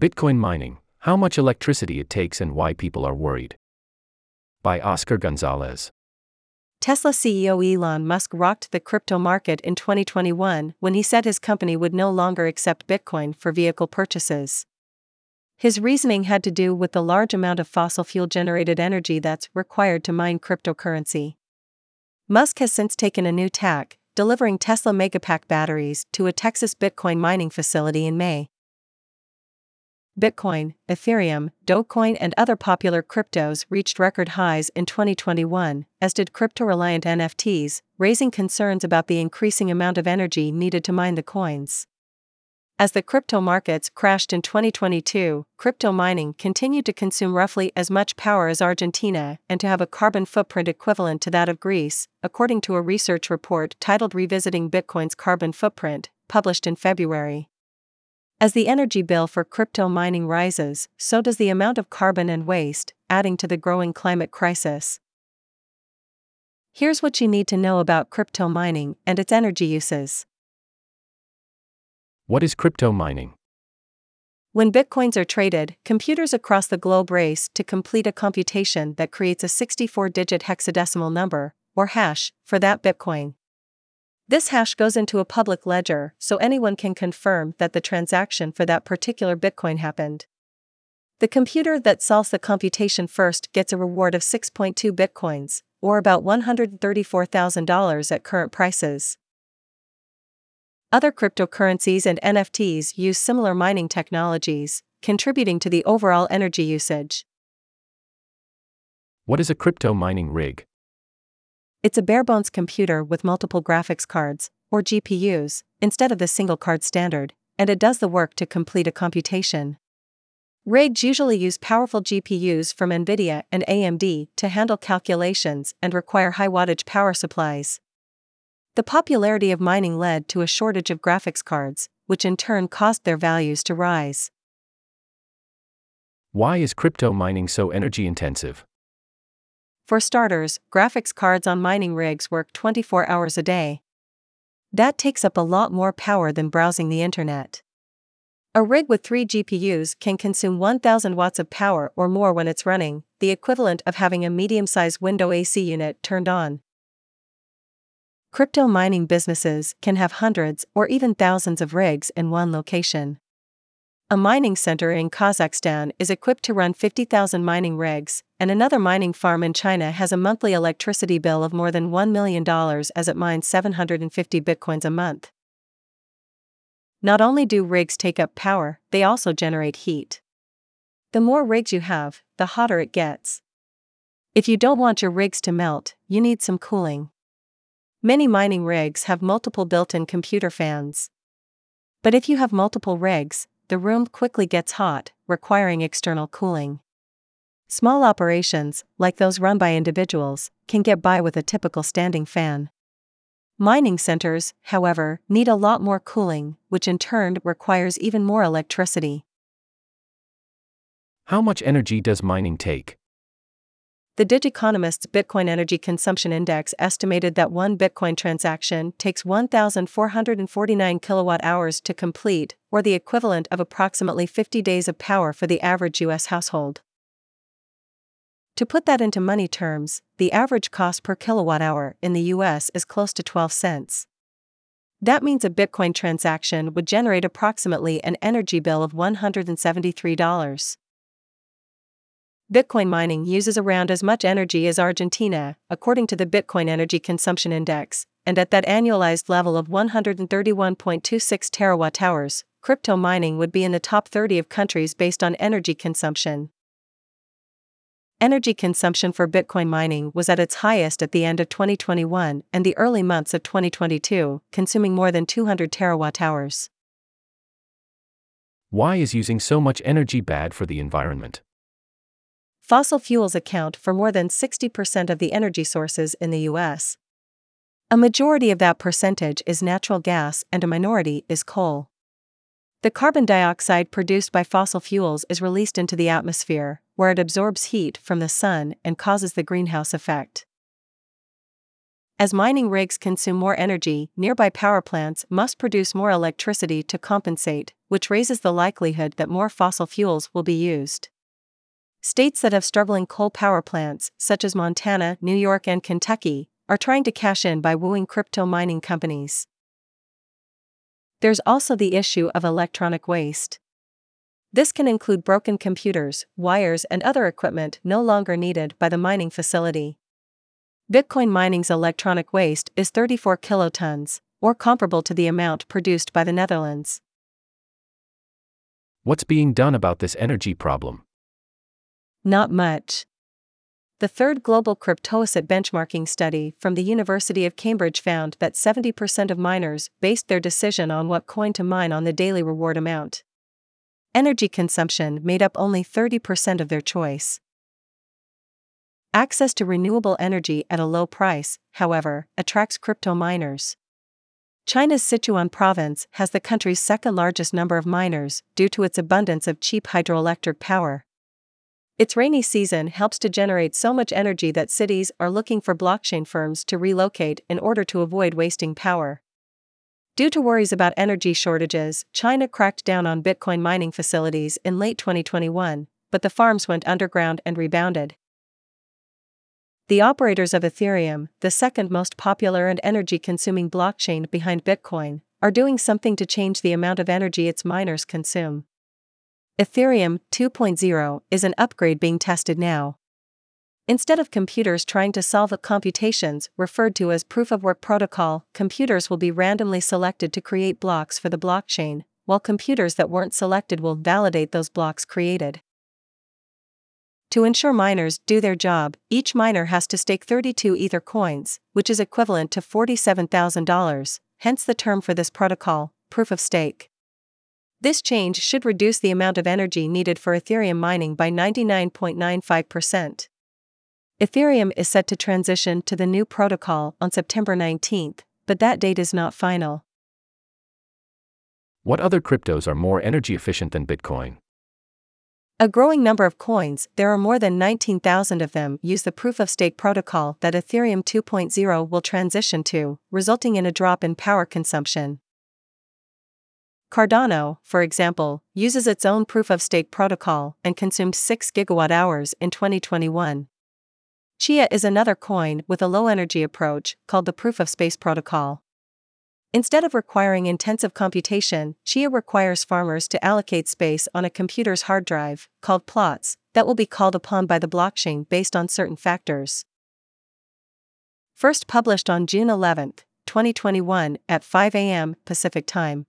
Bitcoin mining How much electricity it takes and why people are worried. By Oscar Gonzalez. Tesla CEO Elon Musk rocked the crypto market in 2021 when he said his company would no longer accept Bitcoin for vehicle purchases. His reasoning had to do with the large amount of fossil fuel generated energy that's required to mine cryptocurrency. Musk has since taken a new tack, delivering Tesla Megapack batteries to a Texas Bitcoin mining facility in May. Bitcoin, Ethereum, Dogecoin, and other popular cryptos reached record highs in 2021, as did crypto reliant NFTs, raising concerns about the increasing amount of energy needed to mine the coins. As the crypto markets crashed in 2022, crypto mining continued to consume roughly as much power as Argentina and to have a carbon footprint equivalent to that of Greece, according to a research report titled Revisiting Bitcoin's Carbon Footprint, published in February. As the energy bill for crypto mining rises, so does the amount of carbon and waste, adding to the growing climate crisis. Here's what you need to know about crypto mining and its energy uses. What is crypto mining? When bitcoins are traded, computers across the globe race to complete a computation that creates a 64 digit hexadecimal number, or hash, for that bitcoin. This hash goes into a public ledger so anyone can confirm that the transaction for that particular Bitcoin happened. The computer that solves the computation first gets a reward of 6.2 Bitcoins, or about $134,000 at current prices. Other cryptocurrencies and NFTs use similar mining technologies, contributing to the overall energy usage. What is a crypto mining rig? It's a barebones computer with multiple graphics cards, or GPUs, instead of the single card standard, and it does the work to complete a computation. Rigs usually use powerful GPUs from NVIDIA and AMD to handle calculations and require high wattage power supplies. The popularity of mining led to a shortage of graphics cards, which in turn caused their values to rise. Why is crypto mining so energy intensive? For starters, graphics cards on mining rigs work 24 hours a day. That takes up a lot more power than browsing the internet. A rig with three GPUs can consume 1000 watts of power or more when it's running, the equivalent of having a medium sized window AC unit turned on. Crypto mining businesses can have hundreds or even thousands of rigs in one location. A mining center in Kazakhstan is equipped to run 50,000 mining rigs, and another mining farm in China has a monthly electricity bill of more than $1 million as it mines 750 bitcoins a month. Not only do rigs take up power, they also generate heat. The more rigs you have, the hotter it gets. If you don't want your rigs to melt, you need some cooling. Many mining rigs have multiple built in computer fans. But if you have multiple rigs, the room quickly gets hot, requiring external cooling. Small operations, like those run by individuals, can get by with a typical standing fan. Mining centers, however, need a lot more cooling, which in turn requires even more electricity. How much energy does mining take? The Digiconomist's Bitcoin Energy Consumption Index estimated that one Bitcoin transaction takes 1,449 kilowatt hours to complete, or the equivalent of approximately 50 days of power for the average U.S. household. To put that into money terms, the average cost per kilowatt hour in the US is close to 12 cents. That means a Bitcoin transaction would generate approximately an energy bill of $173. Bitcoin mining uses around as much energy as Argentina, according to the Bitcoin Energy Consumption Index, and at that annualized level of 131.26 terawatt hours, crypto mining would be in the top 30 of countries based on energy consumption. Energy consumption for Bitcoin mining was at its highest at the end of 2021 and the early months of 2022, consuming more than 200 terawatt hours. Why is using so much energy bad for the environment? Fossil fuels account for more than 60% of the energy sources in the US. A majority of that percentage is natural gas and a minority is coal. The carbon dioxide produced by fossil fuels is released into the atmosphere, where it absorbs heat from the sun and causes the greenhouse effect. As mining rigs consume more energy, nearby power plants must produce more electricity to compensate, which raises the likelihood that more fossil fuels will be used. States that have struggling coal power plants, such as Montana, New York, and Kentucky, are trying to cash in by wooing crypto mining companies. There's also the issue of electronic waste. This can include broken computers, wires, and other equipment no longer needed by the mining facility. Bitcoin mining's electronic waste is 34 kilotons, or comparable to the amount produced by the Netherlands. What's being done about this energy problem? Not much. The third global cryptoasset benchmarking study from the University of Cambridge found that 70% of miners based their decision on what coin to mine on the daily reward amount. Energy consumption made up only 30% of their choice. Access to renewable energy at a low price, however, attracts crypto miners. China's Sichuan province has the country's second largest number of miners due to its abundance of cheap hydroelectric power. Its rainy season helps to generate so much energy that cities are looking for blockchain firms to relocate in order to avoid wasting power. Due to worries about energy shortages, China cracked down on Bitcoin mining facilities in late 2021, but the farms went underground and rebounded. The operators of Ethereum, the second most popular and energy consuming blockchain behind Bitcoin, are doing something to change the amount of energy its miners consume. Ethereum 2.0 is an upgrade being tested now. Instead of computers trying to solve computations referred to as proof of work protocol, computers will be randomly selected to create blocks for the blockchain, while computers that weren't selected will validate those blocks created. To ensure miners do their job, each miner has to stake 32 Ether coins, which is equivalent to $47,000, hence the term for this protocol, proof of stake. This change should reduce the amount of energy needed for Ethereum mining by 99.95%. Ethereum is set to transition to the new protocol on September 19, but that date is not final. What other cryptos are more energy efficient than Bitcoin? A growing number of coins, there are more than 19,000 of them, use the proof of stake protocol that Ethereum 2.0 will transition to, resulting in a drop in power consumption. Cardano, for example, uses its own proof of stake protocol and consumed 6 gigawatt hours in 2021. Chia is another coin with a low energy approach called the proof of space protocol. Instead of requiring intensive computation, Chia requires farmers to allocate space on a computer's hard drive, called plots, that will be called upon by the blockchain based on certain factors. First published on June 11, 2021, at 5 a.m. Pacific Time.